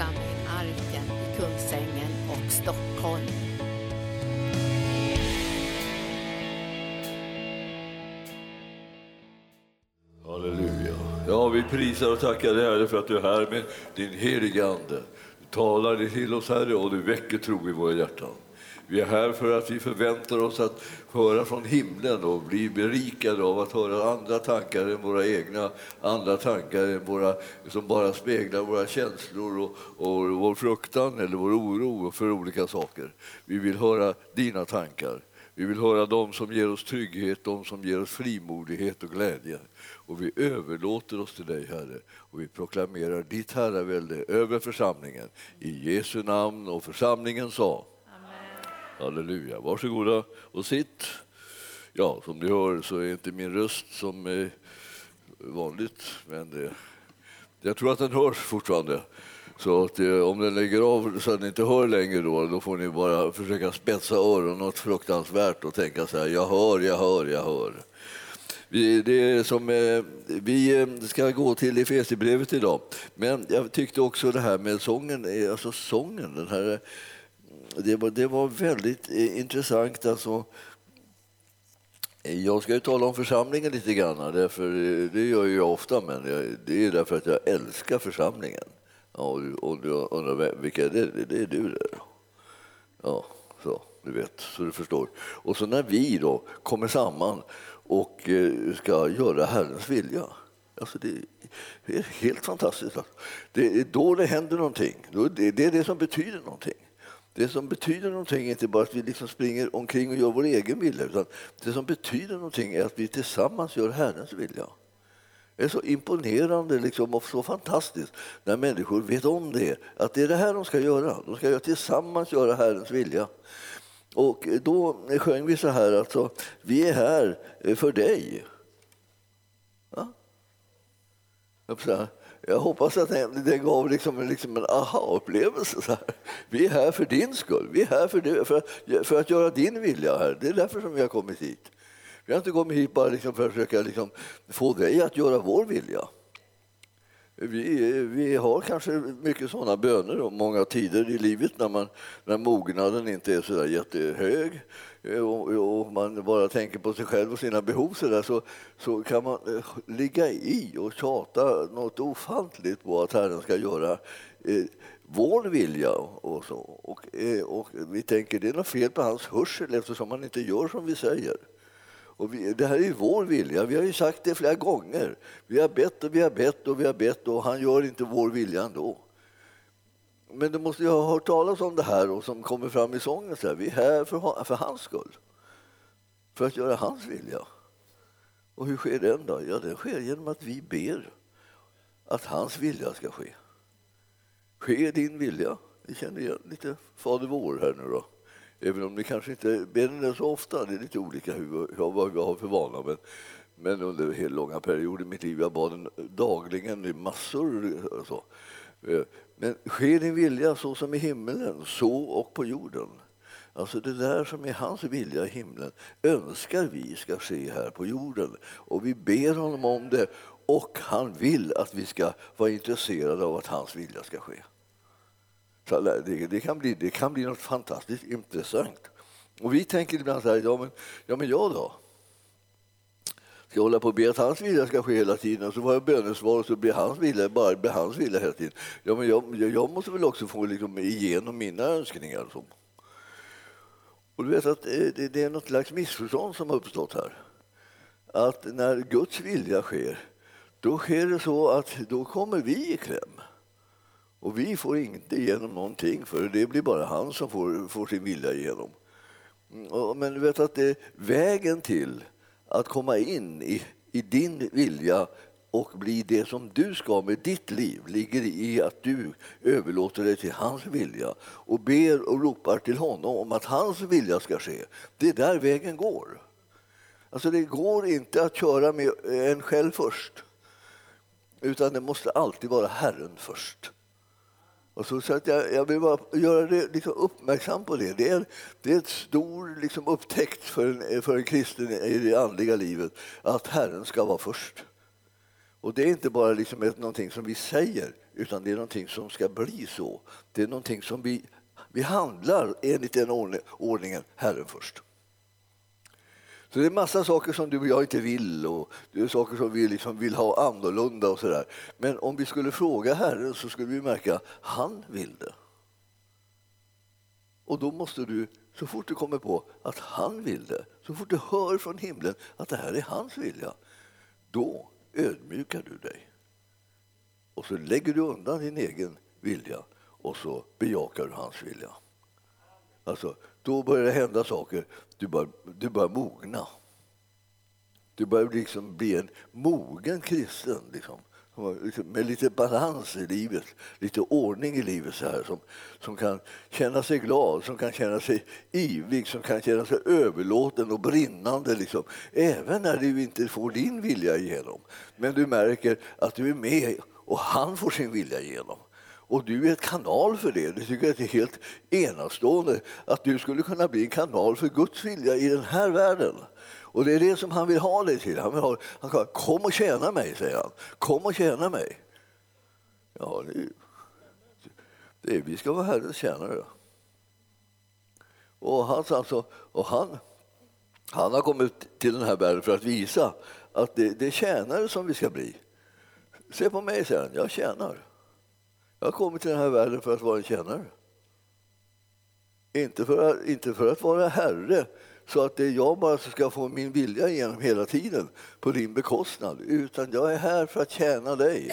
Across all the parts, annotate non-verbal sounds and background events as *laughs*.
församling Arken i Kungsängen och Stockholm. Halleluja. Ja, vi prisar och tackar dig Herre för att du är här med din heliga Ande. Du talar till oss Herre och du väcker tro i våra hjärtan. Vi är här för att vi förväntar oss att höra från himlen och bli berikade av att höra andra tankar än våra egna, andra tankar än våra, som bara speglar våra känslor och, och vår fruktan eller vår oro för olika saker. Vi vill höra dina tankar. Vi vill höra dem som ger oss trygghet, de som ger oss frimodighet och glädje. Och vi överlåter oss till dig, Herre, och vi proklamerar ditt herravälde över församlingen. I Jesu namn och församlingen sa. Halleluja. Varsågoda och sitt. Ja, som ni hör så är inte min röst som är vanligt, men det, jag tror att den hörs fortfarande. Så att, eh, om den lägger av så att ni inte hör längre då, då får ni bara försöka spetsa öronen något fruktansvärt och tänka så här, jag hör, jag hör, jag hör. Vi, det är som, eh, vi eh, ska gå till Efesierbrevet idag, men jag tyckte också det här med sången, eh, alltså sången, den här, det, var, det var väldigt eh, intressant. Alltså, jag ska ju tala om församlingen lite grann, eh, därför, eh, det gör jag ofta, men jag, det är därför att jag älskar församlingen. Ja, och, du- och du undrar vilka är det Det, det är du det. Ja, så du vet, så du förstår. Och så när vi då kommer samman och eh, ska göra Herrens vilja. Alltså det, är helt fantastiskt. Alltså, det är då det händer någonting. Det, det är det som betyder någonting. Det som betyder någonting är inte bara att vi liksom springer omkring och gör vår egen vilja, utan det som betyder någonting är att vi tillsammans gör Herrens vilja. Det är så imponerande liksom, och så fantastiskt när människor vet om det, att det är det här de ska göra. De ska göra- tillsammans göra Herrens vilja. Och då sjöng vi så här, alltså, vi är här för dig. Ja? Jag hoppas att det gav liksom, en- liksom en aha-upplevelse. Vi är här för din skull. Vi är här för, det, för, att, för att göra din vilja här. Det är därför som vi har kommit hit. Vi har inte kommit hit bara liksom för att försöka liksom få dig att göra vår vilja. Vi, vi har kanske mycket sådana böner och många tider i livet när, man, när mognaden inte är så där jättehög och, och man bara tänker på sig själv och sina behov så, där, så, så kan man eh, ligga i och tjata något ofantligt på att Herren ska göra eh, vår vilja. Och, så. Och, eh, och vi tänker det är något fel på hans hörsel eftersom han inte gör som vi säger. Och vi, det här är ju vår vilja. Vi har ju sagt det flera gånger. Vi har bett och vi har bett och vi har bett och han gör inte vår vilja ändå. Men du måste ju ha hört talas om det här och som kommer fram i sången. Så här, vi är här för, för hans skull. För att göra hans vilja. Och hur sker den då? Ja, den sker genom att vi ber att hans vilja ska ske. Ske din vilja. Vi känner igen lite Fader vår här nu då. Även om ni kanske inte ber den så ofta. Det är lite olika hur, vad vi har för vana. Men, men under hela långa perioder i mitt liv, jag bad den dagligen i massor. Och så. Eh, men ske din vilja så som i himmelen, så och på jorden. Alltså det där som är hans vilja i himlen önskar vi ska ske här på jorden. Och vi ber honom om det och han vill att vi ska vara intresserade av att hans vilja ska ske. Så det, det, kan bli, det kan bli något fantastiskt intressant. Och vi tänker ibland så här, ja men, ja, men jag då? Ska jag hålla på och be att hans vilja ska ske hela tiden? Och så var jag bönesvar och så blir hans vilja bara blir hans vilja hela tiden. Ja, men jag, jag- måste väl också få liksom igenom mina önskningar. och Så. Och du vet att eh, det, det är något slags missförstånd som har uppstått här. Att när Guds vilja sker, då sker det så att då kommer vi i kläm. Och vi får inte igenom någonting, för det blir bara han som får, får sin vilja igenom. Mm, men du vet att det, vägen till att komma in i, i din vilja och bli det som du ska med ditt liv ligger i att du överlåter dig till hans vilja och ber och ropar till honom om att hans vilja ska ske. Det är där vägen går. Alltså det går inte att köra med en själv först. Utan det måste alltid vara Herren först. Och så, så att jag, jag vill bara göra det liksom uppmärksam på det. Det är, det är ett stor liksom, upptäckt för en, för en kristen i det andliga livet att Herren ska vara först. Och det är inte bara liksom ett, någonting som vi säger, utan det är någonting som ska bli så. Det är någonting som vi, vi handlar enligt den ordningen, Herren först. Så det är massa saker som du och jag inte vill och det är saker som vi liksom vill ha annorlunda och sådär. Men om vi skulle fråga Herren så skulle vi märka att han vill det. Och då måste du, så fort du kommer på att han vill det, så fort du hör från himlen att det här är hans vilja, då ödmjukar du dig. Och så lägger du undan din egen vilja och så bejakar du hans vilja. Alltså, då börjar det hända saker. Du börjar, du bör mogna. Du börjar liksom bli en mogen kristen. Liksom. liksom. Med lite balans i livet, lite ordning i livet så här, som, som kan känna sig glad, som kan känna sig ivrig, som kan känna sig överlåten och brinnande. Liksom. Även när du inte får din vilja igenom. Men du märker att du är med och han får sin vilja igenom. Och du är ett kanal för det. Det tycker jag det är helt enastående att du skulle kunna bli en kanal för Guds vilja i den här världen. Och det är det som han vill ha dig till. Han vill ha, han säger, kom och tjäna mig, säger han. Kom och tjäna mig. Ja, det, det, vi ska vara Herrens tjänare. Och han, alltså, och han, han har kommit till den här världen för att visa att det, det är tjänare som vi ska bli. Se på mig, säger han. Jag tjänar. Jag har kommit till den här världen för att vara en tjänare. Inte för, att, inte för att vara herre, så att det är jag bara som ska få min vilja igenom hela tiden på din bekostnad. Utan jag är här för att tjäna dig.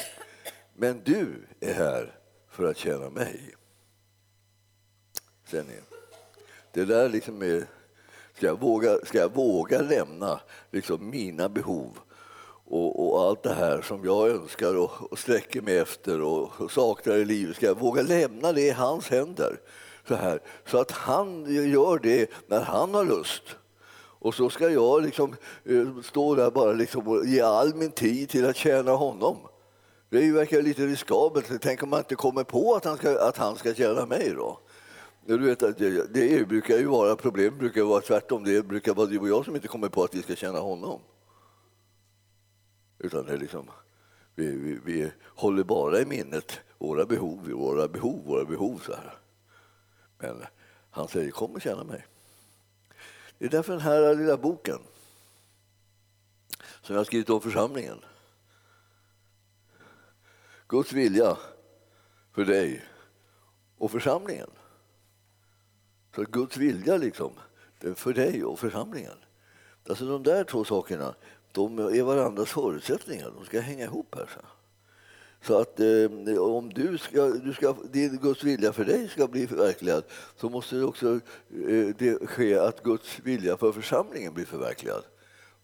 Men du är här för att tjäna mig. Ser ni? Det där liksom är... Ska jag våga, ska jag våga lämna liksom mina behov och, och, allt det här som jag önskar och, och sträcker mig efter och, och saknar i livet, ska jag våga lämna det i hans händer? Så, här, så att han gör det när han har lust. Och så ska jag liksom, eh, stå där bara liksom och ge all min tid till att tjäna honom. Det verkar lite riskabelt. Tänk om man inte kommer på att han ska, att han ska tjäna mig då? Du vet, det, det brukar ju vara, problem brukar vara tvärtom. Det brukar vara du och jag som inte kommer på att vi ska tjäna honom. Utan det är liksom, vi, vi, vi håller bara i minnet våra behov, våra behov, våra behov. Så här. Men han säger kom och känna mig. Det är därför den här lilla boken som jag har skrivit om församlingen. Guds vilja för dig och församlingen. Så Guds vilja liksom, för dig och församlingen. Alltså de där två sakerna de är varandras förutsättningar. De ska hänga ihop här. Så, så att eh, om du ska, du ska, din Guds vilja för dig ska bli förverkligad så måste det också eh, det ske att Guds vilja för församlingen blir förverkligad.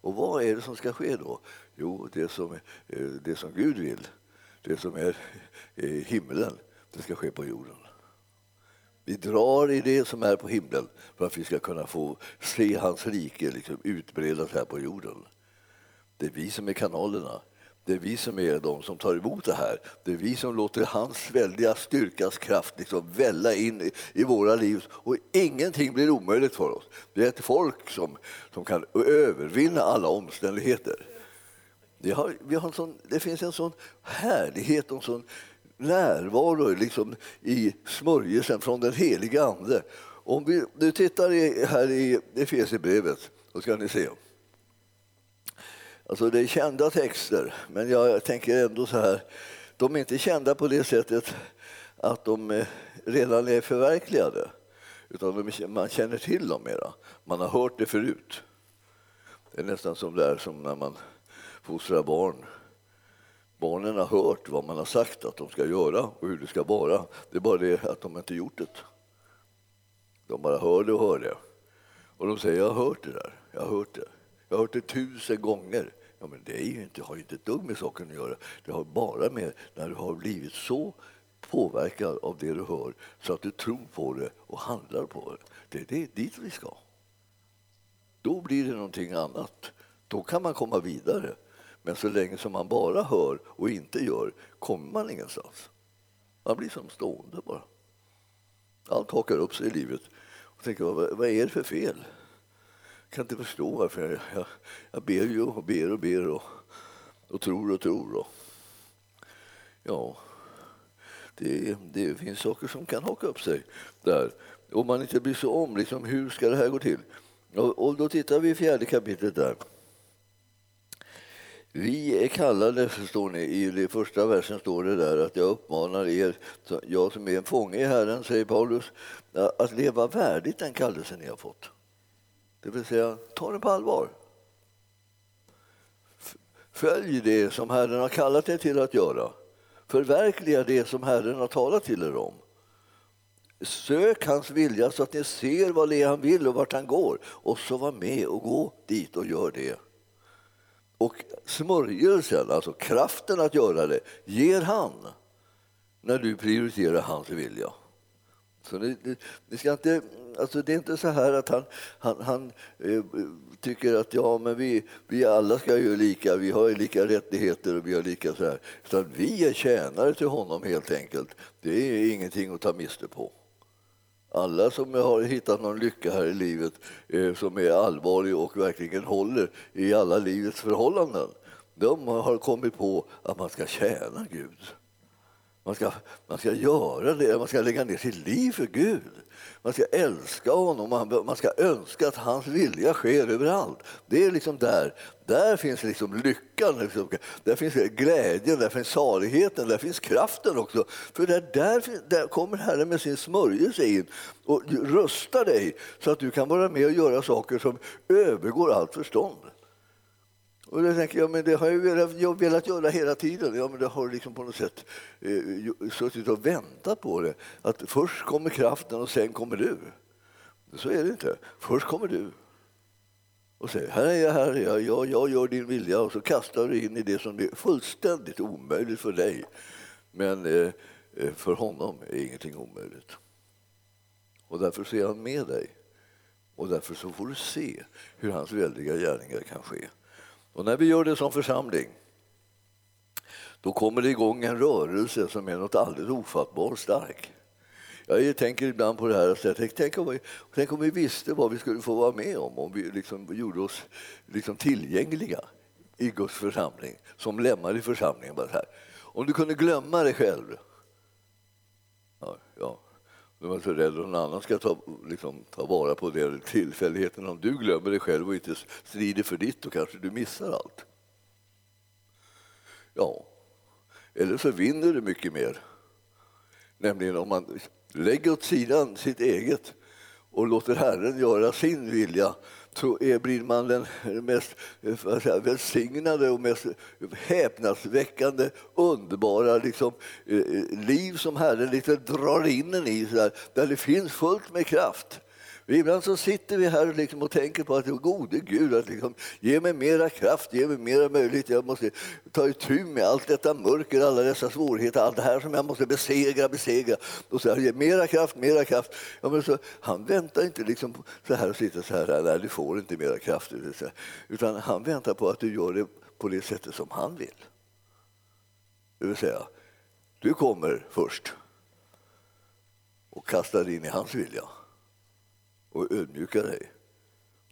Och vad är det som ska ske då? Jo, det som, eh, det som Gud vill, det som är eh, himlen, det ska ske på jorden. Vi drar i det som är på himlen för att vi ska kunna få se hans rike liksom utbredas här på jorden. Det är vi som är kanalerna. Det är vi som är de som tar emot det här. Det är vi som låter hans väldiga styrkas kraft liksom välla in i, i våra liv. Och ingenting blir omöjligt för oss. Vi är ett folk som, som kan övervinna alla omständigheter. Det, har, vi har en sån, det finns en sån härlighet och en sån närvaro liksom i smörjelsen från den heliga Ande. Om vi nu tittar i, här i Efesierbrevet, då ska ni se. Alltså det är kända texter, men jag tänker ändå så här. De är inte kända på det sättet att de eh, redan är förverkligade. Utan man känner till dem mera. Man har hört det förut. Det är nästan som där som när man fostrar barn. Barnen har hört vad man har sagt att de ska göra och hur det ska vara. Det är bara det att de inte gjort det. De bara hör det och hör det. Och de säger jag har hört det där. Jag har hört det. Jag har hört det tusen gånger. Ja, men det är ju inte, har ju inte ett dugg med saken att göra. Det har bara med när du har blivit så påverkad av det du hör så att du tror på det och handlar på det. Det är dit vi ska. Då blir det någonting annat. Då kan man komma vidare. Men så länge som man bara hör och inte gör kommer man ingenstans. Man blir som stående bara. Allt hakar upp sig i livet. Och tänker, vad, vad är det för fel? Kan inte förstå varför jag, jag, jag ber ju och ber och ber och, och tror och tror. Och, ja, det, det finns saker som kan haka upp sig där. Om man inte bryr sig om liksom, hur ska det här gå till. Och, och då tittar vi i fjärde kapitlet där. Vi är kallade, förstår ni, i den första versen står det där att jag uppmanar er, jag som är en fånge i Herren, säger Paulus, att leva värdigt den kallelse ni har fått. Det vill säga, ta det på allvar. Följ det som Herren har kallat er till att göra. Förverkliga det som Herren har talat till er om. Sök hans vilja så att ni ser vad det är han vill och vart han går och så var med och gå dit och gör det. Och smörjelsen, alltså kraften att göra det, ger han när du prioriterar hans vilja. Så ni, ni, ni ska inte, alltså det är inte så här att han, han, han eh, tycker att ja, men vi, vi alla ska ju lika, vi har lika rättigheter och vi har lika så här. Utan vi är tjänare till honom helt enkelt. Det är ingenting att ta miste på. Alla som har hittat någon lycka här i livet eh, som är allvarlig och verkligen håller i alla livets förhållanden, de har kommit på att man ska tjäna Gud. Man ska, man ska göra det, man ska lägga ner sitt liv för Gud. Man ska älska honom, man ska önska att hans vilja sker överallt. Det är liksom där. Där finns liksom lyckan, liksom. där finns glädjen, där finns saligheten, där finns kraften också. För där, där, där kommer Herren med sin smörjelse in och rustar dig så att du kan vara med och göra saker som övergår allt förstånd. Och då tänker jag, men det har jag velat, jag velat göra hela tiden. Ja, men det har liksom på något sätt eh, suttit och väntat på det. Att först kommer kraften och sen kommer du. Så är det inte. Först kommer du. Och säger, här är jag, här är jag, jag, jag gör din vilja. Och så kastar du in i det som är fullständigt omöjligt för dig. Men eh, eh för honom är ingenting omöjligt. Och därför så är han med dig. Och därför så får du se hur hans väldiga gärningar kan ske. Och när vi gör det som församling då kommer det igång en rörelse som är något alldeles ofattbart stark. Jag tänker ibland på det här. Så jag tänk, om vi, tänk om vi visste vad vi skulle få vara med om om vi liksom gjorde oss liksom tillgängliga i Guds församling, som lemmar i församlingen. Bara här. Om du kunde glömma dig själv. De är så rädd att någon annan ska ta, liksom, ta vara på det tillfälligheten. Om du glömmer dig själv och inte strider för ditt, då kanske du missar allt. Ja, eller så vinner du mycket mer. Nämligen om man lägger åt sidan sitt eget och låter Herren göra sin vilja så är, blir man den mest eh, säga, välsignade och mest häpnadsväckande, underbara liksom, eh, eh, liv som Herren lite drar in en i, så där, där det finns fullt med kraft. Ibland så sitter vi här liksom och tänker på att gode Gud, att liksom, ge mig mera kraft, ge mig mera möjlighet. Jag måste ta itu med allt detta mörker, alla dessa svårigheter, allt det här som jag måste besegra, besegra. Och så här, ge mera kraft, mera kraft. Ja, men så, han väntar inte liksom så här och sitter så här, nej du får inte mera kraft. Utan han väntar på att du gör det på det sättet som han vill. Det vill säga, du kommer först och kastar in i hans vilja och ödmjuka dig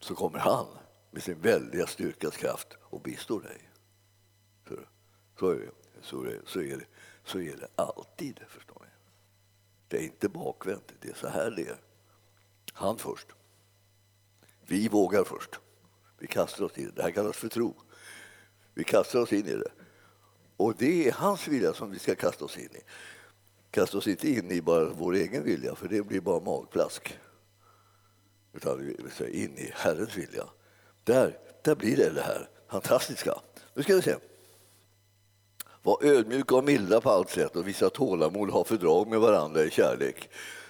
så kommer han med sin väldiga styrkas kraft och bistår dig. Så, så, är det. Så, är det. Så, är det. så är det alltid, förstår ni. Det är inte bakvänt, det är så här det är. Han först. Vi vågar först. Vi kastar oss in i det. Det här kallas för tro. Vi kastar oss in i det. Och det är hans vilja som vi ska kasta oss in i. Kasta oss inte in i bara vår egen vilja, för det blir bara magplask utan in i Herrens vilja. Där, där blir det det här fantastiska. Nu ska vi se. Var ödmjuka och milda på allt sätt och visa tålamod och ha fördrag med varandra i kärlek.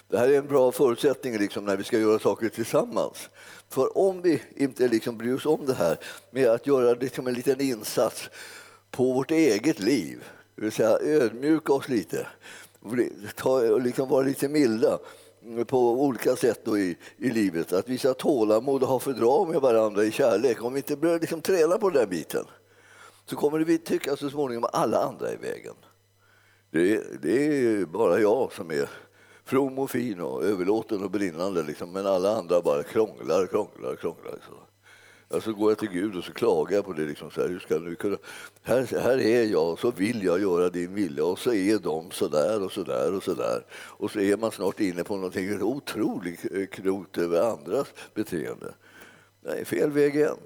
Det här är en bra förutsättning liksom, när vi ska göra saker tillsammans. För om vi inte liksom bryr oss om det här med att göra liksom en liten insats på vårt eget liv, det vill säga ödmjuka oss lite, ta, liksom vara lite milda, på olika sätt i, i livet. Att visa tålamod och ha fördrag med varandra i kärlek. Om vi inte börjar liksom träna på den där biten så kommer vi tycka så småningom att alla andra är i vägen. Det, det är bara jag som är from och fin och överlåten och brinnande, liksom, men alla andra bara krånglar, krånglar, krånglar. Så. Alltså går jag till Gud och så klagar jag på det. Liksom så här, hur ska nu kunna, här, här är jag och så vill jag göra din vilja och så är de så där och så där och så där. Och så är man snart inne på någonting otroligt eh, krot över andras beteende. Nej, fel väg igen.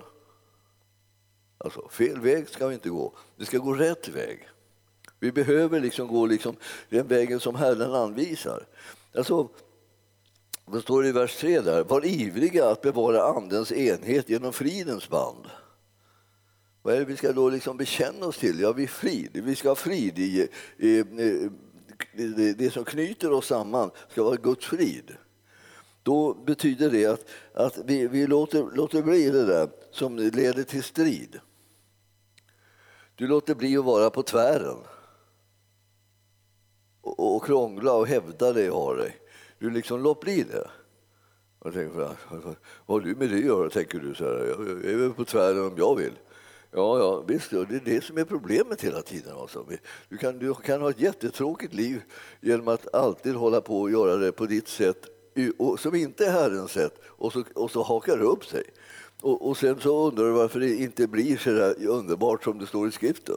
Alltså, fel väg ska vi inte gå. Vi ska gå rätt väg. Vi behöver liksom gå liksom den vägen som Herren anvisar. Alltså, det står i vers 3 där, var ivriga att bevara Andens enhet genom fridens band. Vad är det vi ska då liksom bekänna oss till? Ja, vi, frid. vi ska ha frid. I, i, i, det som knyter oss samman ska vara Guds frid. Då betyder det att, att vi, vi låter, låter bli det där som leder till strid. Du låter bli att vara på tvären och, och krångla och hävda det jag har dig. Du liksom låt bli det. Jag tänkte, vad har du med det att göra, tänker du. Så här, jag är väl på tvären om jag vill. Ja, ja, visst. Det är det som är problemet hela tiden. Alltså. Du, kan, du kan ha ett jättetråkigt liv genom att alltid hålla på och göra det på ditt sätt som inte är Herrens sätt och så, och så hakar det upp sig. Och, och sen så undrar du varför det inte blir så där underbart som det står i skriften.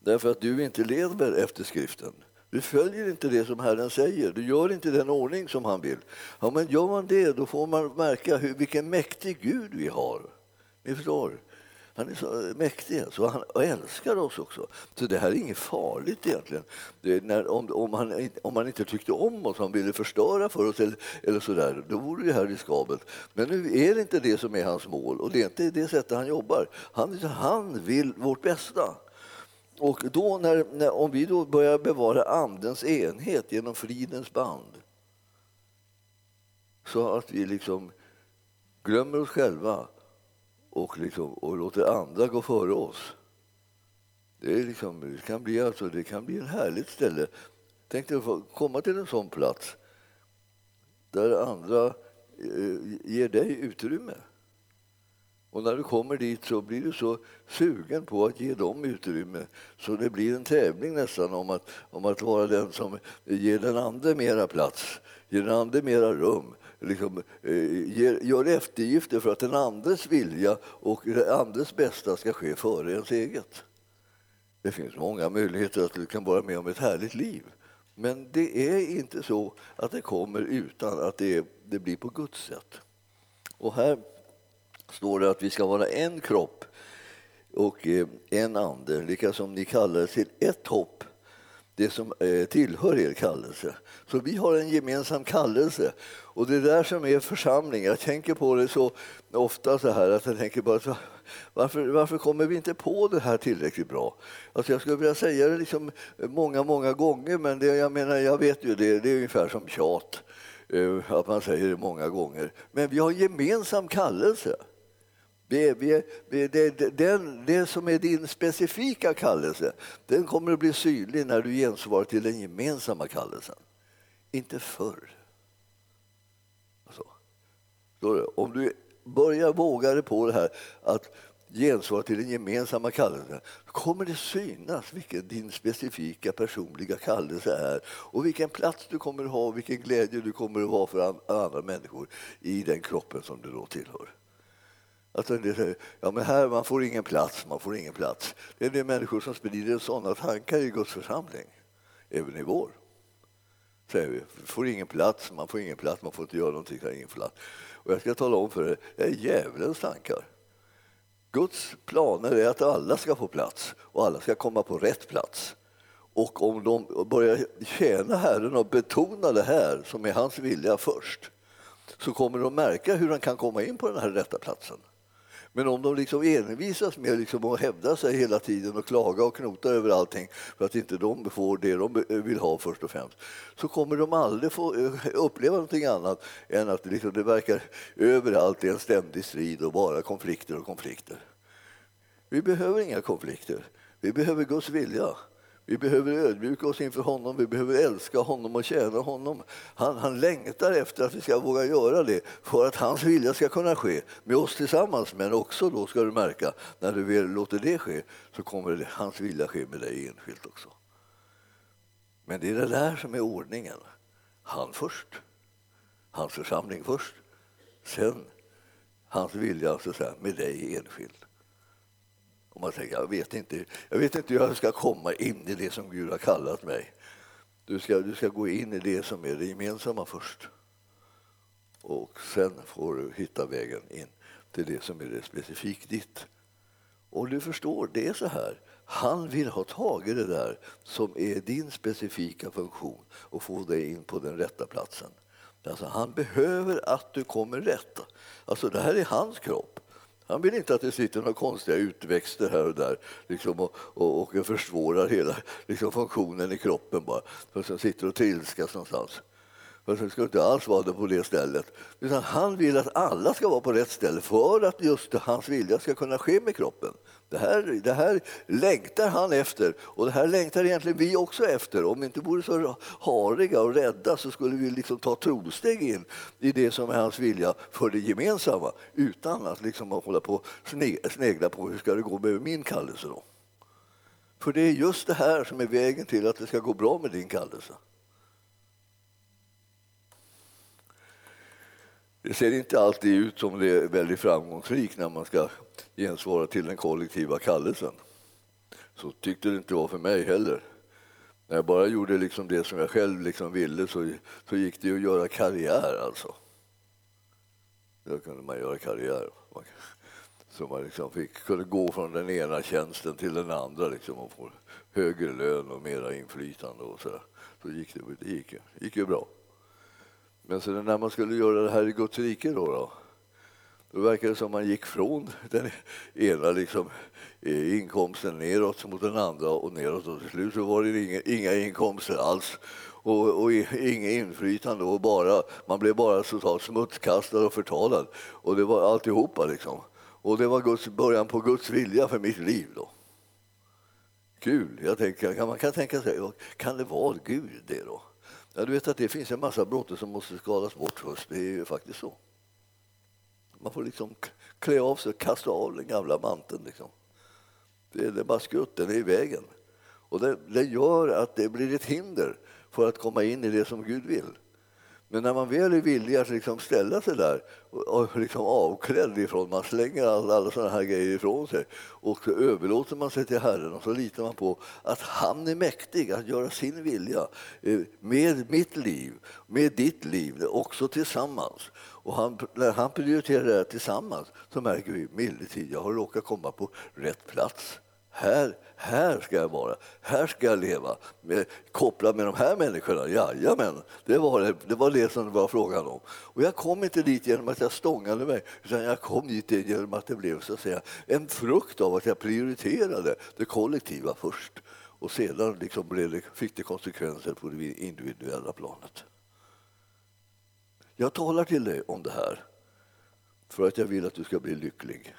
Därför att du inte lever efter skriften. Du följer inte det som Herren säger, du gör inte den ordning som han vill. Ja, men gör man det, då får man märka hur, vilken mäktig Gud vi har. Ni förstår? Han är så mäktig alltså. så han älskar oss också. Så det här är inget farligt egentligen. När, om, om, han, om han inte tyckte om oss, han ville förstöra för oss eller, eller sådär, då vore det här riskabelt. Men nu är det inte det som är hans mål och det är inte det sättet han jobbar. Han, han vill vårt bästa. Och då när, när, om vi då börjar bevara Andens enhet genom fridens band så att vi liksom glömmer oss själva och, liksom, och låter andra gå före oss. Det, är liksom, det, kan bli alltså, det kan bli ett härligt ställe. Tänk dig att komma till en sån plats där andra eh, ger dig utrymme. Och när du kommer dit så blir du så sugen på att ge dem utrymme så det blir en tävling nästan om att, om att vara den som ger den andra mera plats, ger den andra mera rum. Liksom, eh, ger, gör eftergifter för att den andres vilja och den andres bästa ska ske före ens eget. Det finns många möjligheter att du kan vara med om ett härligt liv. Men det är inte så att det kommer utan att det, det blir på Guds sätt. Och här står det att vi ska vara en kropp och eh, en ande, lika som ni kallar till ett hopp, det som eh, tillhör er kallelse. Så vi har en gemensam kallelse. Och det är där som är församling. Jag tänker på det så ofta så här att jag tänker bara varför, varför kommer vi inte på det här tillräckligt bra? Alltså jag skulle vilja säga det liksom många, många gånger men det, jag menar, jag vet ju det, det är ungefär som tjat. Eh, att man säger det många gånger. Men vi har en gemensam kallelse. Vi, vi, vi, det, den, det som är din specifika kallelse, den kommer att bli synlig när du gensvarar till den gemensamma kallelsen. Inte förr. Alltså, om du börjar våga dig på det här att gensvara till den gemensamma kallelsen kommer det synas vilken din specifika personliga kallelse är och vilken plats du kommer att ha och vilken glädje du kommer att ha för andra människor i den kroppen som du då tillhör. En det säger, ja, men här man får ingen plats, man får ingen plats. Det är de människor som sprider sådana tankar i Guds församling, även i vår. Säger vi, får ingen plats, man får ingen plats, man får inte göra någonting, ingen plats. Och jag ska tala om för er, det är djävulens tankar. Guds planer är att alla ska få plats och alla ska komma på rätt plats. Och om de börjar tjäna Herren och betona det här som är hans vilja först så kommer de märka hur han kan komma in på den här rätta platsen. Men om de liksom envisas med liksom att hävda sig hela tiden och klaga och knota över allting för att inte de får det de vill ha först och främst så kommer de aldrig få eh, uppleva någonting annat än att liksom det verkar överallt är en ständig strid och bara konflikter och konflikter. Vi behöver inga konflikter. Vi behöver Guds vilja. Vi behöver ödmjuka oss inför honom, vi behöver älska honom och tjäna honom. Han, han längtar efter att vi ska våga göra det för att hans vilja ska kunna ske med oss tillsammans. Men också då ska du märka, när du väl låter det ske så kommer det, hans vilja ske med dig enskilt också. Men det är det där som är ordningen. Han först, hans församling först, sen hans vilja så att säga, med dig enskilt. Och man tänker, jag vet, inte, jag vet inte hur jag ska komma in i det som Gud har kallat mig. Du ska, du ska gå in i det som är det gemensamma först. Och sen får du hitta vägen in till det som är det specifikt ditt. Och du förstår, det är så här. Han vill ha tag i det där som är din specifika funktion och få dig in på den rätta platsen. Alltså, han behöver att du kommer rätt. Alltså, det här är hans kropp. Han vill inte att det sitter några konstiga utväxter här och där liksom, och, och, och försvårar hela liksom, funktionen i kroppen bara, för som sitter och trilskas någonstans. För det ska inte alls vara det på det stället. Utan han vill att alla ska vara på rätt ställe för att just hans vilja ska kunna ske med kroppen. Det här, det här längtar han efter och det här längtar egentligen vi också efter. Om vi inte vore så hariga och rädda så skulle vi liksom ta trosteg in i det som är hans vilja för det gemensamma utan att liksom hålla på snegla på hur ska det gå med min kallelse. Då. För det är just det här som är vägen till att det ska gå bra med din kallelse. Det ser inte alltid ut som det är väldigt framgångsrikt när man ska gensvara till den kollektiva kallelsen. Så tyckte det inte var för mig heller. När jag bara gjorde liksom det som jag själv liksom ville så, så gick det att göra karriär. alltså. Då kunde man göra karriär. Så man liksom fick, kunde gå från den ena tjänsten till den andra liksom, och få högre lön och mera inflytande. Och så, så gick det, det gick, det gick ju bra. Men så när man skulle göra det här i Guds rike då, då, då verkar det som man gick från den ena liksom, eh, inkomsten neråt mot den andra och neråt. Och till slut så var det inga, inga inkomster alls och, och inget inflytande. Och bara, man blev bara totalt smutskastad och förtalad. Och det var alltihopa. Liksom. Och det var Guds, början på Guds vilja för mitt liv. då. Kul. Jag tänker, man kan tänka sig, kan det vara Gud det då? Ja, du vet att det finns en massa brottor som måste skalas bort först. Det är ju faktiskt så. Man får liksom klä av sig, kasta av den gamla manteln. Liksom. Det, är bara skrutten är i vägen. Och det, det gör att det blir ett hinder för att komma in i det som Gud vill. Men när man väl är villig att liksom ställa sig där och liksom avklädd ifrån, man slänger alla, alla sådana här grejer ifrån sig och så överlåter man sig till Herren och så litar man på att han är mäktig att göra sin vilja eh, med mitt liv, med ditt liv, också tillsammans. Och han, när han prioriterar det här tillsammans så märker vi, milde tid, jag har råkat komma på rätt plats. Här, här ska jag vara, här ska jag leva, med, kopplad med de här människorna. Jajamän, det var det, det var det som det var frågan om. Och jag kom inte dit genom att jag stångade mig, utan jag kom dit genom att det blev så att säga, en frukt av att jag prioriterade det kollektiva först. Och sedan liksom blev det, fick det konsekvenser på det individuella planet. Jag talar till dig om det här för att jag vill att du ska bli lycklig.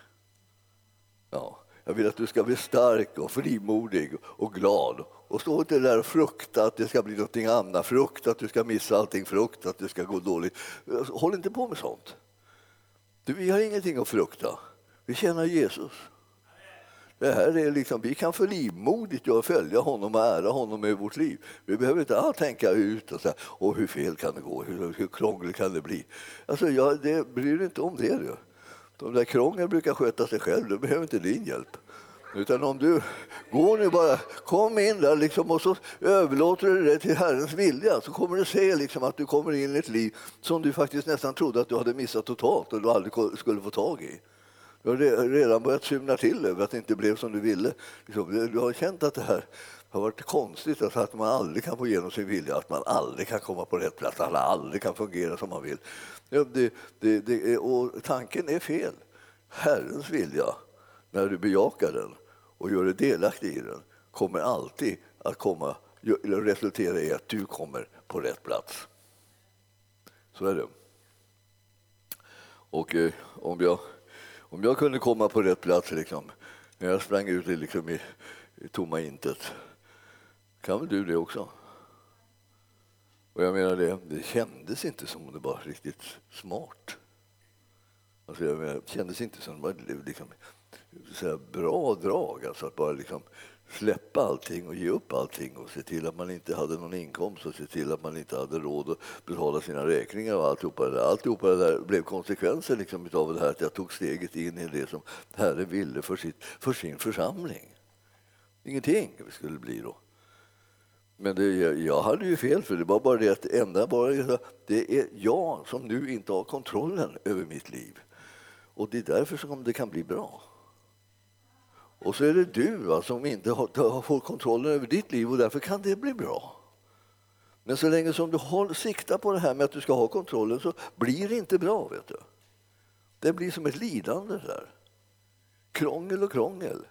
Ja. Jag vill att du ska bli stark och frimodig och glad. Och stå inte där och frukta att det ska bli någonting annat. Frukta att du ska missa allting. Frukta att det ska gå dåligt. Alltså, håll inte på med sånt. Du, vi har ingenting att frukta. Vi känner Jesus. Det här är liksom, vi kan frimodigt följa honom och ära honom med vårt liv. Vi behöver inte alls tänka ut och säga, hur fel kan det gå, hur, hur krångligt kan det bli? Alltså, jag det, bryr inte om det. Du. De där krångel brukar sköta sig själv, de behöver inte din hjälp. Utan om du går nu bara, kom in där liksom, och så överlåter du det till Herrens vilja så kommer du se liksom, att du kommer in i ett liv som du faktiskt nästan trodde att du hade missat totalt och du aldrig skulle få tag i. Du har redan börjat symna till över att det inte blev som du ville. Liksom, du har känt att det här har varit konstigt, alltså att man aldrig kan få igenom sin vilja, att man aldrig kan komma på rätt plats, att man aldrig kan fungera som man vill. Det, det, det, och tanken är fel. Herrens vilja, när du bejakar den och gör dig delaktig i den, kommer alltid att komma, resultera i att du kommer på rätt plats. Så är det. Och eh, om, jag, om jag kunde komma på rätt plats liksom, när jag sprang ut liksom i, i tomma intet, kan väl du det också? Och jag menar det, det kändes inte som om det var riktigt smart. Alltså jag menar, det kändes inte som det var liksom, så bra drag, alltså att bara liksom släppa allting och ge upp allting och se till att man inte hade någon inkomst och se till att man inte hade råd att betala sina räkningar och alltihopa det där. Alltihopa det där blev konsekvenser liksom av det här att jag tog steget in i det som Herren ville för, sitt, för sin församling. Ingenting skulle det bli då. Men det, jag hade ju fel, för det var bara det att det enda bara det är jag som nu inte har kontrollen över mitt liv. Och det är därför som det kan bli bra. Och så är det du va, som inte har, har fått kontrollen över ditt liv och därför kan det bli bra. Men så länge som du håll, siktar på det här med att du ska ha kontrollen så blir det inte bra. vet du. Det blir som ett lidande där. Krångel och krångel.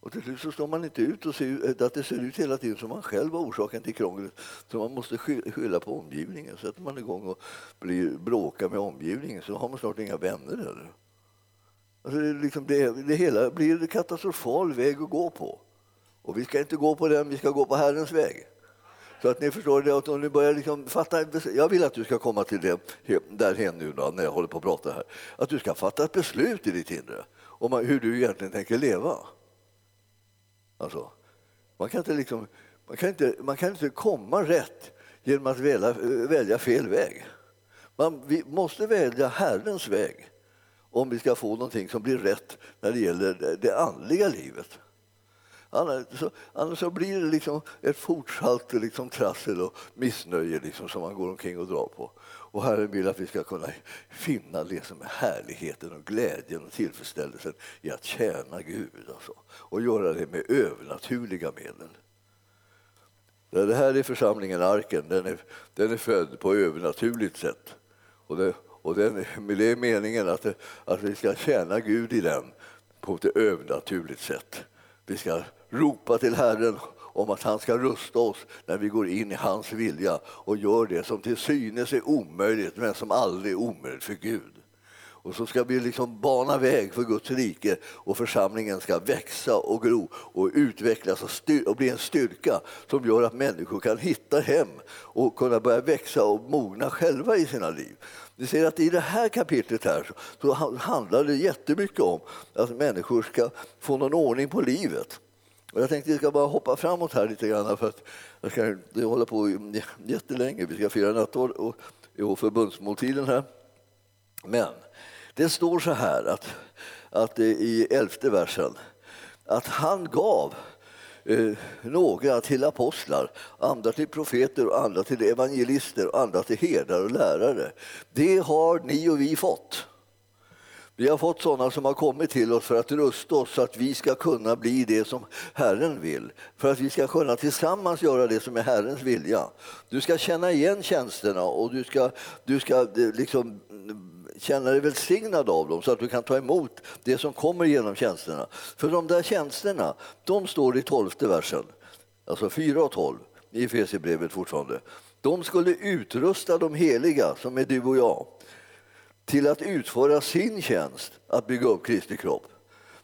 Och till slut så står man inte ut och ser, att det ser ut hela tiden som man själv var orsaken till krånglet. Så man måste skylla på omgivningen. Sätter man igång och blir, bråkar med omgivningen så har man snart inga vänner. Eller? Alltså det, liksom det, det hela blir en katastrofal väg att gå på. Och vi ska inte gå på den, vi ska gå på Herrens väg. Så att ni förstår det, att om ni börjar liksom fatta, jag vill att du ska komma till det därhen nu då, när jag håller på att prata här. Att du ska fatta ett beslut i ditt inre om hur du egentligen tänker leva. Alltså, man, kan inte liksom, man, kan inte, man kan inte komma rätt genom att välja, välja fel väg. Man, vi måste välja Herrens väg om vi ska få någonting som blir rätt när det gäller det andliga livet. Annars så, annars så blir det liksom ett fortsatt liksom trassel och missnöje liksom som man går omkring och drar på. Och Herren vill att vi ska kunna finna det som är härligheten och glädjen och tillfredsställelsen i att tjäna Gud alltså, och göra det med övernaturliga medel. Det här är församlingen Arken, den är, den är född på övernaturligt sätt. Och det, och den, det är meningen att, att vi ska tjäna Gud i den på ett övernaturligt sätt. Vi ska ropa till Herren om att han ska rusta oss när vi går in i hans vilja och gör det som till synes är omöjligt men som aldrig är omöjligt för Gud. Och så ska vi liksom bana väg för Guds rike och församlingen ska växa och gro och utvecklas och, och, bli en styrka som gör att människor kan hitta hem och kunna börja växa och mogna själva i sina liv. Ni ser att i det här kapitlet här så handlar det jättemycket om att människor ska få någon ordning på livet. Och jag tänkte att vi ska bara hoppa framåt här lite grann för att jag ska det håller på jättelänge. Vi ska fira nattår och, och förbundsmåltiden här. Men det står så här att, att i elfte versen att han gav eh, några till apostlar, andra till profeter, och andra till evangelister och andra till herdar och lärare. Det har ni och vi fått. Vi har fått sådana som har kommit till oss för att rusta oss så att vi ska kunna bli det som Herren vill. För att vi ska kunna tillsammans göra det som är Herrens vilja. Du ska känna igen tjänsterna och du ska, du ska eh, liksom mm, känna dig välsignad av dem så att du kan ta emot det som kommer genom tjänsterna. För de där tjänsterna, de står i tolfte versen, alltså 4 och 12 i Efesierbrevet fortfarande. De skulle utrusta de heliga, som är du och jag, till att utföra sin tjänst, att bygga upp Kristi kropp.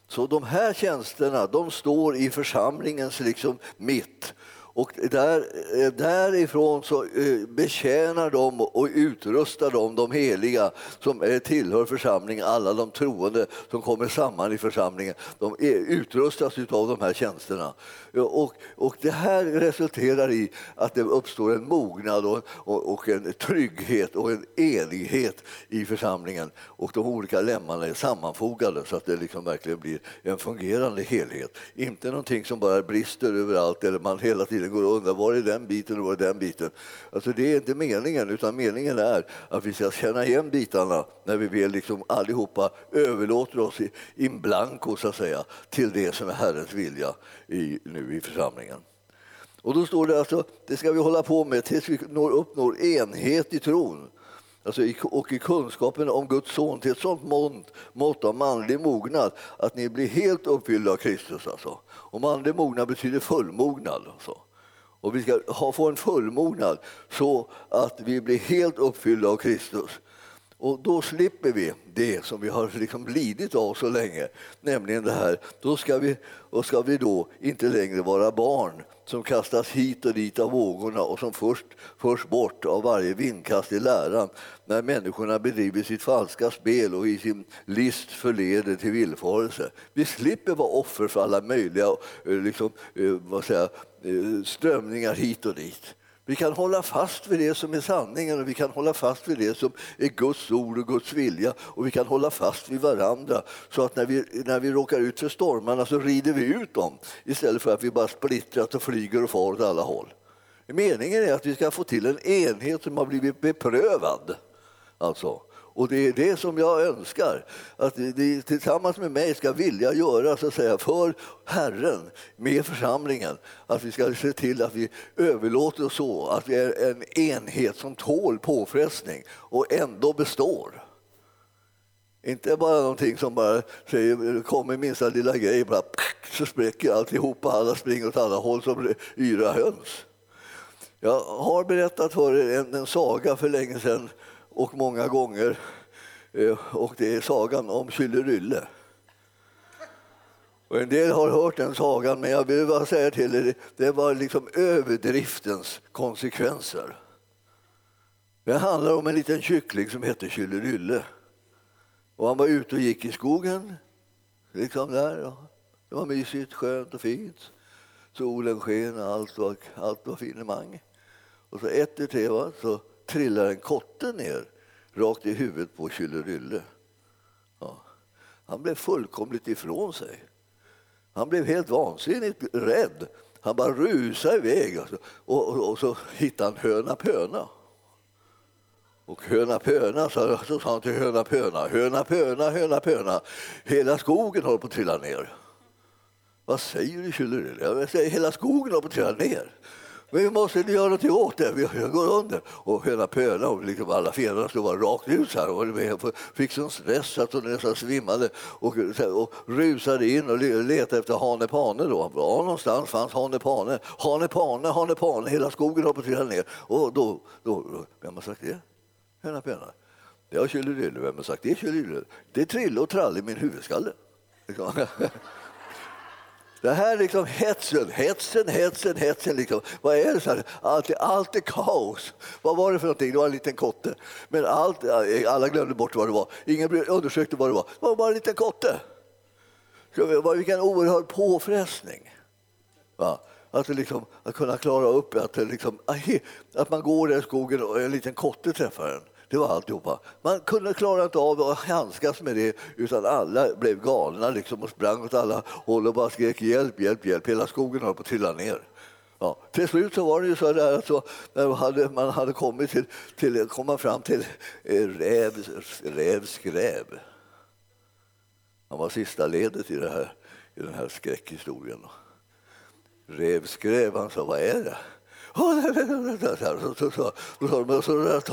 Så de här tjänsterna de står i församlingens liksom mitt och där, eh, därifrån så eh, betjänar de och utrustar de de heliga som eh, tillhör församlingen, alla de troende som kommer samman i församlingen. De utrustas av de här tjänsterna. Och, och det här resulterar i att det uppstår en mognad och, och, och en trygghet och en enighet i församlingen. Och de olika lemmarna är sammanfogade så att det liksom verkligen blir en fungerande helhet. Inte någonting som bara brister överallt eller man hela tiden går och undrar var är den biten och var är den biten. Alltså det är inte meningen, utan meningen är att vi ska känna igen bitarna när vi väl liksom allihopa överlåter oss in blanco så att säga, till det som är Herrens vilja i, nu i församlingen. Och då står det alltså, det ska vi hålla på med tills vi når, uppnår enhet i tron alltså i, och i kunskapen om Guds son till ett sånt mått, mått av manlig mognad att ni blir helt uppfyllda av Kristus. Alltså. Och manlig mognad betyder fullmognad. Alltså. Och vi ska ha, få en fullmognad så att vi blir helt uppfyllda av Kristus. Och då slipper vi det som vi har liksom lidit av så länge, nämligen det här. Då ska vi, och ska vi då inte längre vara barn som kastas hit och dit av vågorna och som först förs bort av varje vindkast i läran när människorna bedriver sitt falska spel och i sin list förleder till villfarelse. Vi slipper vara offer för alla möjliga eh, liksom, eh, vad säger, eh, strömningar hit och dit. Vi kan hålla fast vid det som är sanningen och vi kan hålla fast vid det som är Guds ord och Guds vilja och vi kan hålla fast vid varandra så att när vi, när vi råkar ut för stormarna så rider vi ut dem istället för att vi bara splittrat och flyger och far åt alla håll. Meningen är att vi ska få till en enhet som har blivit beprövad. Alltså, och det är det som jag önskar, att ni tillsammans med mig ska vilja göra så att säga, för Herren med församlingen. Att vi ska se till att vi överlåter oss så, att vi är en enhet som tål påfrestning och ändå består. Inte bara någonting som bara säger, kommer minsta lilla grej, bara, så spräcker alltihopa, alla springer åt alla håll som yra höns. Jag har berättat för er en, en saga för länge sedan och många gånger. Eh, och det är sagan om Kyllerylle. Och en del har hört den sagan, men jag vill bara säga till er det var liksom överdriftens konsekvenser. Det handlar om en liten kyckling som hette Kyllerylle. Och han var ute och gick i skogen. Liksom där. Det var mysigt, skönt och fint. Solen sken och allt var, allt var finemang. Och så ett i tre så trillar en kotte ner rakt i huvudet på Kyllerylle. Ja. Han blev fullkomligt ifrån sig. Han blev helt vansinnigt rädd. Han bara rusade iväg alltså. och, och, och, så hittade han höna pöna. Och höna pöna, så, så sa han till höna pöna, höna pöna, höna pöna. Hela skogen håller på att trilla ner. Vad säger du Kyllerylle? Jag säger hela skogen håller på att trilla ner. Men vi måste göra något åt det. Vi går under. Och hela pöna och liksom alla fenorna stod bara rakt ut så här. Och fick sån stress att hon nästan svimmade och, och rusade in och letade efter Hane Pane. Då. Var någonstans fanns Hane Pane. Hane Pane, Hane Pane. Hela skogen höll på att trilla ner. Och då, då, vem har sagt det? Hela pöna. Det har Kjell Vem har sagt det? Kjell Det är Trille och Tralle i min huvudskalle. *laughs* Det här liksom hetsen, hetsen, hetsen, hetsen. Liksom. Vad är det? Så här? Allt, allt är kaos. Vad var det för någonting? Det var en liten kotte. Men allt, alla glömde bort vad det var. Ingen undersökte vad det var. Det var bara en liten kotte. Vilken oerhörd påfrestning. Va? Att, liksom, att kunna klara upp att, liksom, att man går där i skogen och en liten kotte träffar en. Det var alltihopa. Man kunde klara inte av att handskas med det utan alla blev galna liksom och sprang åt alla håll och bara skrek hjälp, hjälp, hjälp. Hela skogen höll på att trilla ner. Ja, till slut så var det ju så där att så, när man hade, man hade kommit till, till, komma fram till eh, räv. Han var sista ledet i, det här, i den här skräckhistorien. Rävskräv, han sa, vad är det? Så, så,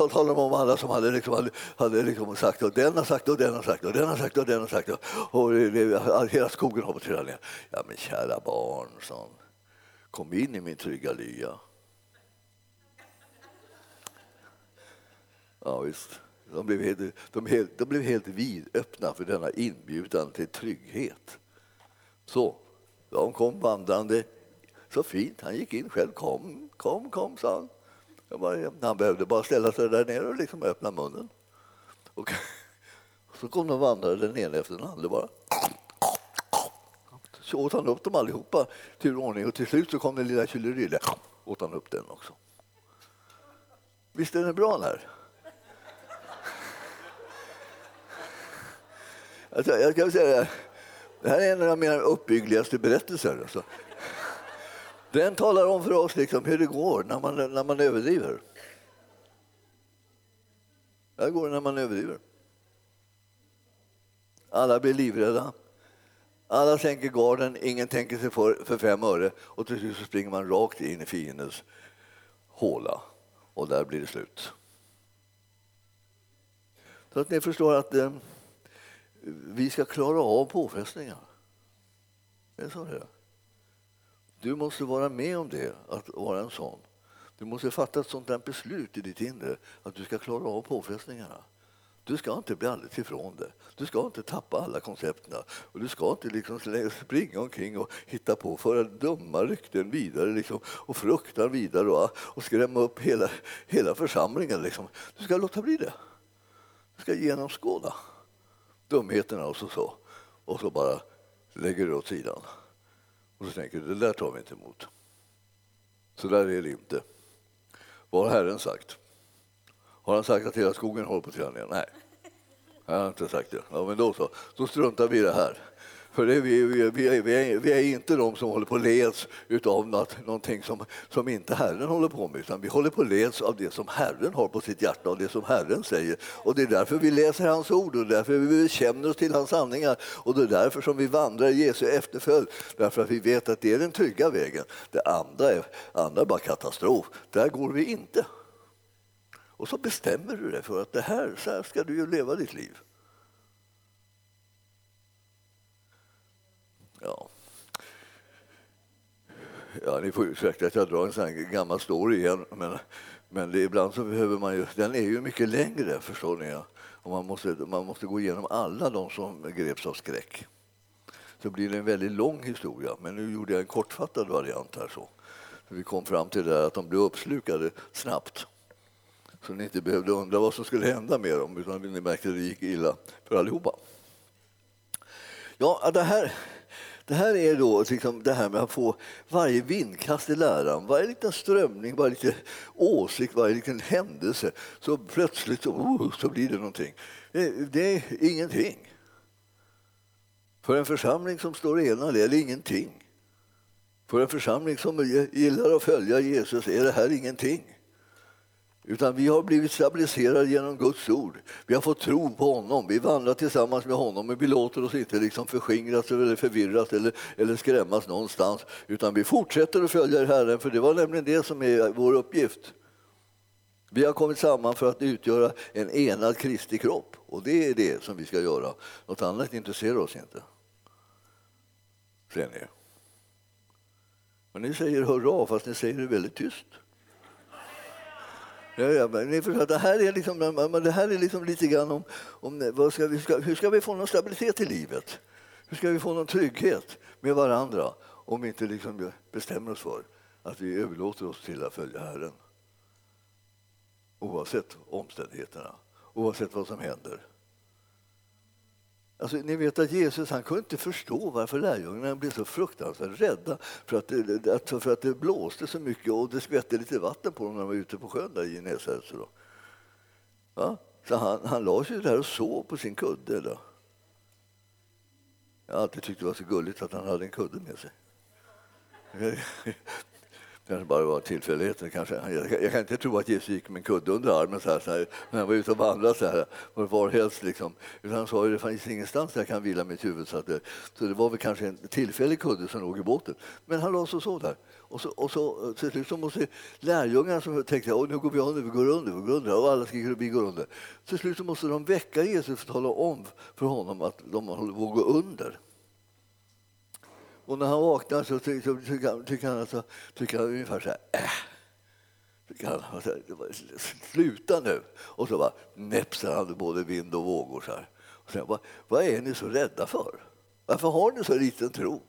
talade de om alla som hade, liksom, hade, hade liksom sagt och den har sagt och den har sagt och den har sagt och den har sagt och, och det, det, hela skogen har trillat ner. Ja men kära barn, sa kom in i min trygga lya. Ja visst, de blev helt, de helt, de blev helt vidöppna för denna inbjudan till trygghet. Så, de kom vandrande så fint. Han gick in själv. Kom, kom, kom, sa han. Bara, han behövde bara ställa sig där nere och liksom öppna munnen. Och *laughs* så kom de vandrade den ena efter den andra bara. Så åt han upp dem allihopa tur och ordning och till slut så kom den lilla Kyllerille. åt han upp den också. Visst är den bra den här? *laughs* Alltså, jag kan säga det här är en av mina uppbyggligaste berättelser. Alltså. Den talar om för oss liksom hur det går när man, när man överdriver. Det går det när man överdriver. Alla blir livrädda. Alla sänker garden, ingen tänker sig för, för fem öre och till slut så springer man rakt in i fiendens håla och där blir det slut. Så att ni förstår att eh, vi ska klara av påfrestningar. Det är så det är. Du måste vara med om det, att vara en sån. Du måste fatta ett sånt där beslut i ditt inre att du ska klara av påfrestningarna. Du ska inte bli alldeles ifrån det. Du ska inte tappa alla koncepterna. och du ska inte liksom springa omkring och hitta på, föra dumma rykten vidare liksom, och fruktan vidare och, och skrämma upp hela, hela församlingen. Liksom. Du ska låta bli det. Du ska genomskåda dumheterna och så, så. och så bara lägger du åt sidan. Och så tänker du, det där tar vi inte emot. Så där är det inte. Vad har Herren sagt? Har han sagt att hela skogen håller på att trilla ner? Nej. han har inte sagt det. Ja, men då så. Då struntar vi i det här. För det, vi, vi, vi, är, vi, är, inte de som håller på att leds av något, någonting som, som inte Herren håller på med, utan vi håller på att leds av det som Herren har på sitt hjärta och det som Herren säger. Och det är därför vi läser hans ord och därför vi känner oss till hans sanningar och det är därför som vi vandrar i Jesu efterföljd, därför att vi vet att det är den trygga vägen. Det andra är, andra är bara katastrof. Där går vi inte. Och så bestämmer du dig för att det här, så här ska du ju leva ditt liv. Ja, ni får ursäkta att jag drar en sån här gammal story igen, men, men det, ibland så behöver man ju, den är ju mycket längre förstår ni. Och man, måste, man måste gå igenom alla de som greps av skräck. Så blir det en väldigt lång historia, men nu gjorde jag en kortfattad variant här. så. Vi kom fram till det att de blev uppslukade snabbt så ni inte behövde undra vad som skulle hända med dem utan ni märkte att det gick illa för allihopa. Ja, det här, det här är då liksom det här med att få varje vindkast i läran, varje liten strömning, varje liten åsikt, varje liten händelse. Så plötsligt så, oh, så blir det någonting. Det, det är ingenting. För en församling som står enad är det ingenting. För en församling som gillar att följa Jesus är det här ingenting. Utan vi har blivit stabiliserade genom Guds ord. Vi har fått tro på honom. Vi vandrar tillsammans med honom, men vi låter oss inte liksom förskingras eller förvirras eller, eller skrämmas någonstans. Utan vi fortsätter att följa Herren, för det var nämligen det som är vår uppgift. Vi har kommit samman för att utgöra en enad Kristi kropp och det är det som vi ska göra. Något annat intresserar oss inte. Ser ni? Men ni säger hurra, fast ni säger det väldigt tyst. Ja, ja, men ni förstår, det, här är liksom, det här är liksom lite grann om, om vad ska vi, ska, hur ska vi få någon stabilitet i livet? Hur ska vi få någon trygghet med varandra om vi inte liksom bestämmer oss för att vi överlåter oss till att följa Herren? Oavsett omständigheterna, oavsett vad som händer. Alltså, ni vet att Jesus han kunde inte förstå varför lärjungarna blev så fruktansvärt rädda för att, eh, det, för att det blåste så mycket och det skvätte lite vatten på dem när de var ute på sjön där i Genesaret. Ja? Så han, han la sig där och sov på sin kudde. Då. Jag har alltid tyckt det var så gulligt att han hade en kudde med sig kanske bara var tillfälligheter. Kanske. Jag, jag, kan inte tro att Jesus gick med en kudde under armen så här, så här, när han var ute och vandrade så här, var helst. Liksom. Utan han sa att det fanns ingenstans där jag kan vila mitt huvud. Så, att det, så det var väl kanske en tillfällig kudde som låg i båten. Men han la sig så där. Och så, och så till slut så måste lärjungarna som tänkte att nu går vi under, vi går under, vi går under. Och alla skriker vi går under. Till slut så måste de väcka Jesus och tala om för honom att de håller på att gå under. Och när han vaknar så tycker, han, tycker han, alltså, tycker han ungefär så här. Äh. Tycker han, alltså, sluta nu! Och så bara näpsar han både vind och vågor. Så här. Och sen, bara, vad är ni så rädda för? Varför har ni så liten tro?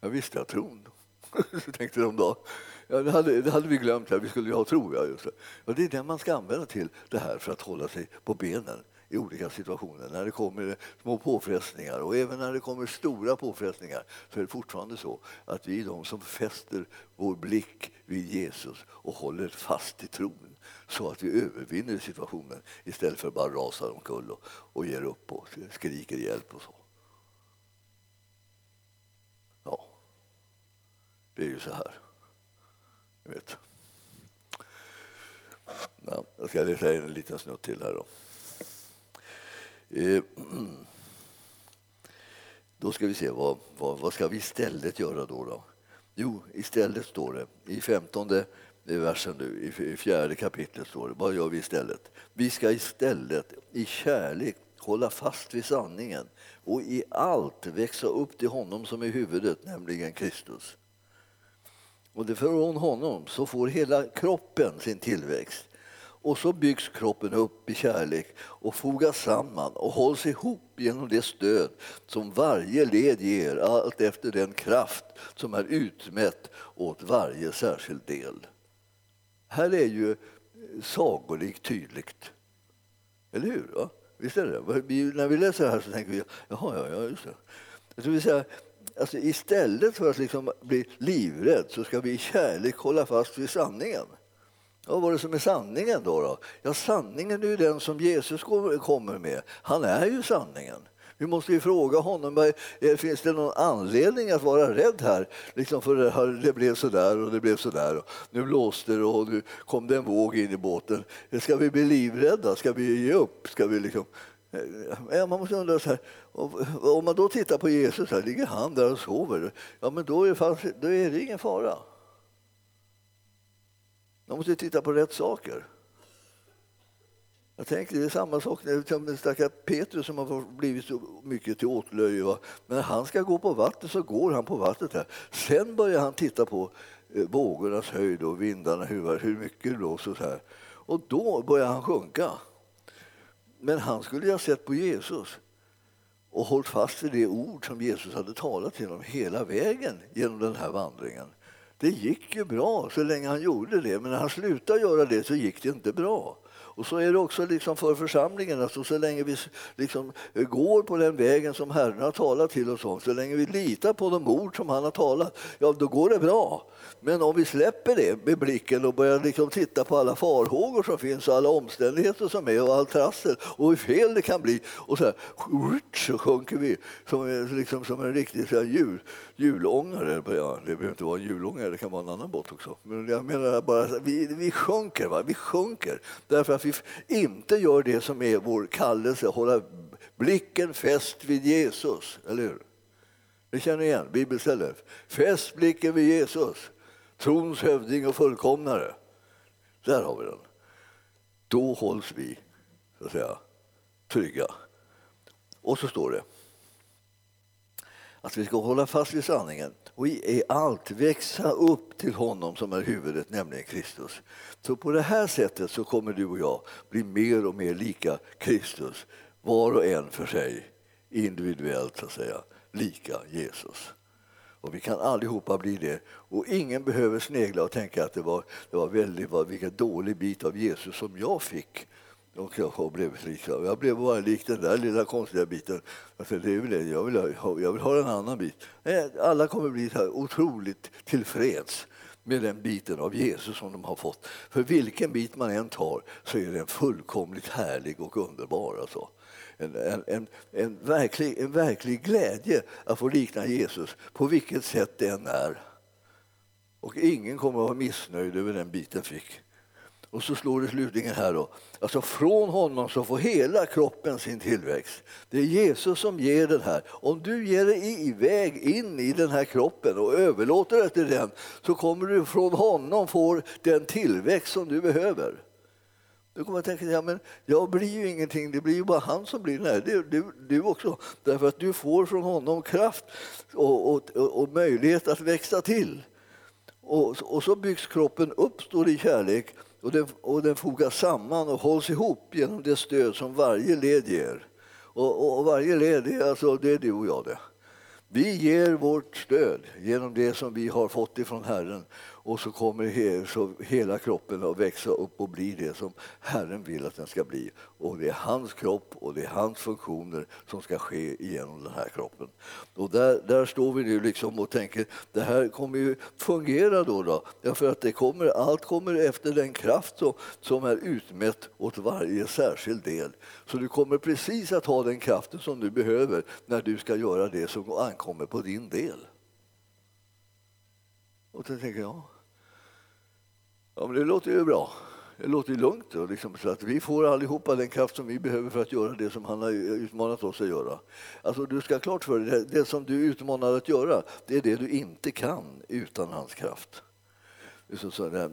Jag visste jag tron. *laughs* så tänkte de då. Ja, det, hade, det hade vi glömt, här. vi skulle ju ha tro. Ja, just det. Och det är den man ska använda till det här för att hålla sig på benen i olika situationer. När det kommer små påfrestningar och även när det kommer stora påfrestningar så är det fortfarande så att vi är de som fäster vår blick vid Jesus och håller fast i tron så att vi övervinner situationen istället för att bara rasa omkull och, och ger upp och skriker hjälp och så. Ja, det är ju så här. Jag vet. Ja, jag ska läsa en liten snutt till här. Då. Eh, *clears throat* då ska vi se, vad, vad, vad, ska vi istället göra då? då? Jo, istället står det i femtonde versen nu, i fjärde kapitlet står det, vad gör vi istället? Vi ska istället i kärlek hålla fast vid sanningen och i allt växa upp till honom som är huvudet, nämligen Kristus. Och det från honom så får hela kroppen sin tillväxt och så byggs kroppen upp i kärlek och fogas samman och hålls ihop genom det stöd som varje led ger allt efter den kraft som är utmätt åt varje särskild del. Här är ju eh, sagolikt tydligt. Eller hur? Va? Visst är det? Vi, när vi läser det här så tänker vi jaha, ja, ja just det. Så vill säga, alltså, istället för att liksom bli livrädd så ska vi i kärlek hålla fast vid sanningen. Vad var det som är sanningen då? då? Ja, sanningen är ju den som Jesus kommer med. Han är ju sanningen. Vi måste ju fråga honom, finns det någon anledning att vara rädd här? Liksom för det, här, det blev så där och det blev så där. Nu blåste det och nu kom det en våg in i båten. Eh, ska vi bli livrädda? Ska vi ge upp? Ska vi liksom... Ja, man måste undra så här, om man då tittar på Jesus, här ligger han där och sover. Ja, men då är, då är det ingen fara. Man måste titta på rätt saker. Jag tänker, det är samma sak med stackars Petrus som har blivit så mycket till åtlöje. Men när han ska gå på vattnet så går han på vattnet. Här. Sen börjar han titta på eh, vågornas höjd och vindarna, hur, hur mycket det blåser. Och, så här. och då börjar han sjunka. Men han skulle ju ha sett på Jesus och hållit fast vid det ord som Jesus hade talat till honom hela vägen genom den här vandringen. Det gick ju bra så länge han gjorde det, men när han slutade göra det så gick det inte bra. Och så är det också liksom för församlingen. Alltså så länge vi liksom eh, går på den vägen som Herren har talat till oss om, så länge vi litar på de ord som han har talat, ja då går det bra. Men om vi släpper det med blicken och börjar liksom titta på alla farhågor som finns och alla omständigheter som är och allt trassel och hur fel det kan bli och så, här, så sjunker vi som, eh, liksom, som en riktig så här, djur julångare. Ja, det behöver inte vara en julångare, det kan vara en annan båt också. Men jag menar bara, vi, vi sjunker, va? vi sjunker därför att vi inte gör det som är vår kallelse, hålla blicken fäst vid Jesus. Eller hur? Ni känner igen bibelstället. Fäst blicken vid Jesus, trons hövding och fullkomnare. Där har vi den. Då hålls vi så att säga, trygga. Och så står det att vi ska hålla fast vid sanningen och i allt växa upp till honom som är huvudet, nämligen Kristus. Så på det här sättet så kommer du och jag bli mer och mer lika Kristus, var och en för sig, individuellt så att säga, lika Jesus. Och vi kan allihopa bli det. Och ingen behöver snegla och tänka att det var, det var väldigt, vilken dålig bit av Jesus som jag fick. Och jag blev, liksom, jag blev bara lik den där lilla konstiga biten. Alltså det är väl det. Jag, vill ha, jag vill ha en annan bit. Eh, alla kommer bli så otroligt tillfreds med den biten av Jesus som de har fått. För vilken bit man än tar så är den fullkomligt härlig och underbar. Alltså. En, en, en, en, verklig, en verklig glädje att få likna Jesus på vilket sätt det än är. Och ingen kommer att vara missnöjd över den biten fick. Och så slår det slutligen här då. Alltså från honom så får hela kroppen sin tillväxt. Det är Jesus som ger den här. Om du ger dig iväg in i den här kroppen och överlåter det till den så kommer du från honom få den tillväxt som du behöver. Du kommer att tänka, ja, men jag blir ju ingenting, det blir ju bara han som blir. Nej, det, du, du också. Därför att du får från honom kraft och, och, och möjlighet att växa till. Och, och så byggs kroppen upp, står det i kärlek, och den, och den fogas samman och hålls ihop genom det stöd som varje led ger. Och, och, och varje led, är alltså, det är du och jag det. Vi ger vårt stöd genom det som vi har fått ifrån Herren och så kommer he, så hela kroppen att växa upp och bli det som Herren vill att den ska bli. Och det är hans kropp och det är hans funktioner som ska ske genom den här kroppen. Och där, där står vi nu liksom och tänker, det här kommer ju fungera då. då därför att det kommer, allt kommer efter den kraft som, som är utmätt åt varje särskild del. Så du kommer precis att ha den kraften som du behöver när du ska göra det som ankommer på din del. Och då tänker jag, Ja, men det låter ju bra. Det låter ju lugnt. Då, liksom, så att vi får allihopa den kraft som vi behöver för att göra det som han har utmanat oss att göra. Alltså, du ska ha klart för dig, det, det som du är utmanad att göra, det är det du inte kan utan hans kraft. Så, så, det,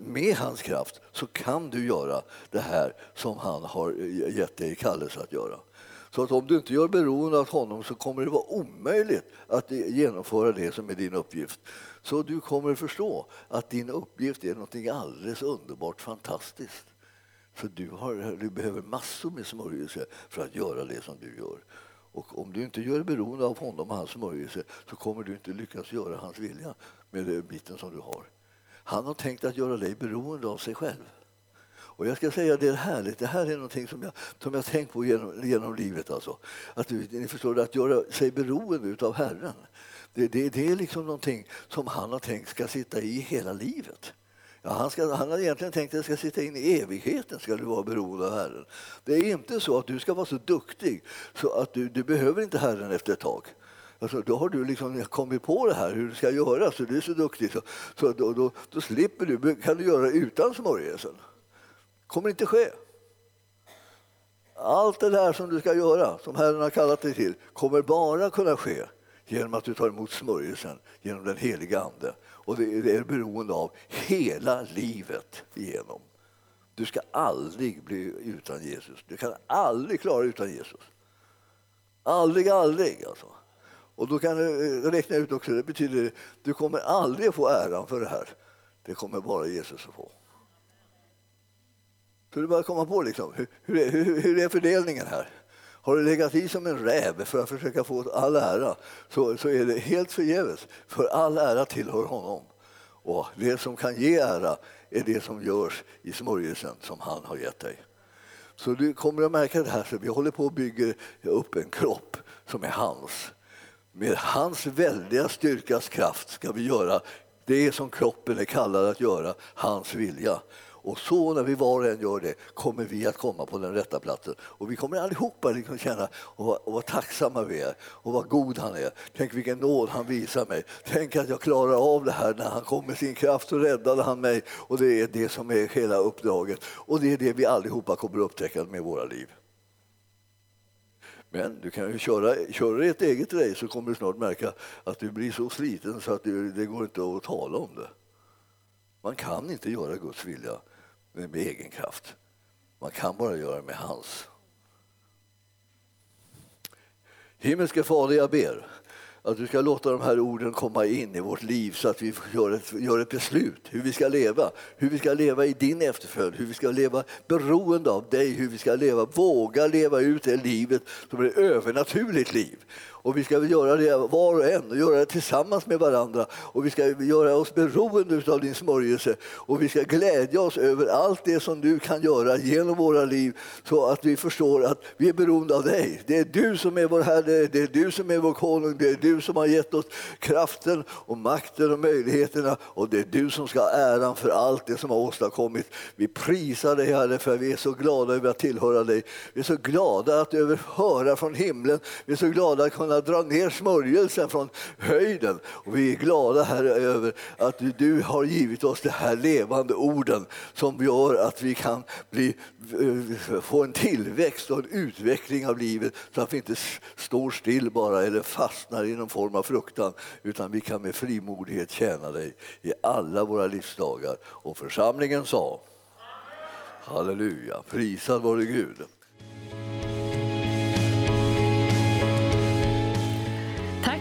med hans kraft så kan du göra det här som han har gett dig kallelse att göra. Så att om du inte gör beroende av honom så kommer det vara omöjligt att genomföra det som är din uppgift. Så du kommer förstå att din uppgift är något alldeles underbart fantastiskt. För du, har, du behöver massor med smörjelse för att göra det som du gör. Och om du inte gör beroende av honom och hans smörjelse så kommer du inte lyckas göra hans vilja med den biten som du har. Han har tänkt att göra dig beroende av sig själv. Och jag ska säga det är härligt, det här är någonting som jag, som jag tänkt på genom, genom livet. Alltså. Att, ni förstår, att göra sig beroende av Herren, det, det, det är liksom någonting som han har tänkt ska sitta i hela livet. Ja, han, ska, han har egentligen tänkt att det ska sitta in i evigheten, ska du vara beroende av Herren. Det är inte så att du ska vara så duktig så att du, du behöver inte Herren efter ett tag. Alltså, då har du liksom kommit på det här, hur du ska göra, så du är så duktig. Så, så då, då, då slipper du, kan du göra utan smörjelsen kommer inte ske. Allt det där som du ska göra, som Herren har kallat dig till, kommer bara kunna ske genom att du tar emot smörjelsen genom den heliga Ande. Och det är beroende av hela livet igenom. Du ska aldrig bli utan Jesus. Du kan aldrig klara utan Jesus. Aldrig, aldrig alltså. Och då kan du eh, räkna ut också, det betyder att du kommer aldrig få äran för det här. Det kommer bara Jesus att få. Så du bara komma på liksom, hur, hur, hur, hur är fördelningen här? Har du legat i som en räv för att försöka få all ära så, så är det helt förgäves, för all ära tillhör honom. Och det som kan ge ära är det som görs i smörjelsen som han har gett dig. Så du kommer att märka det här, så vi håller på att bygga upp en kropp som är hans. Med hans väldiga styrkas kraft ska vi göra det som kroppen är kallad att göra, hans vilja. Och så när vi var och en gör det kommer vi att komma på den rätta platsen. Och vi kommer allihopa liksom känna och och vad tacksamma vi är och vad god han är. Tänk vilken nåd han visar mig. Tänk att jag klarar av det här. När han kom med sin kraft så räddade han mig. Och det är det som är hela uppdraget. Och det är det vi allihopa kommer upptäcka med våra liv. Men du kan ju köra, köra ett eget race så kommer du snart märka att du blir så sliten så att du, det går inte att tala om det. Man kan inte göra Guds vilja med, med egen kraft. Man kan bara göra det med hans. Himmelske Fader, jag ber att du ska låta de här orden komma in i vårt liv så att vi gör ett, gör ett beslut hur vi ska leva. Hur vi ska leva i din efterföljd, hur vi ska leva beroende av dig, hur vi ska leva, våga leva ut det livet som är ett övernaturligt liv. Och vi ska göra det var och en och göra det tillsammans med varandra. Och vi ska göra oss beroende av din smörjelse. Och vi ska glädja oss över allt det som du kan göra genom våra liv så att vi förstår att vi är beroende av dig. Det är du som är vår Herre, det är du som är vår konung, det är du som har gett oss kraften och makten och möjligheterna och det är du som ska ha äran för allt det som har åstadkommit. Vi prisar dig Herre för vi är så glada över att tillhöra dig. Vi är så glada att överhöra från himlen. Vi är så glada att kunna dra ner smörjelsen från höjden. Och vi är glada Herre över att du har givit oss de här levande orden som gör att vi kan bli, eh, få en tillväxt och en utveckling av livet så att vi inte står still bara eller fastnar i någon form av fruktan utan vi kan med frimodighet tjäna dig i alla våra livsdagar. Och församlingen sa Halleluja, prisad vare Gud.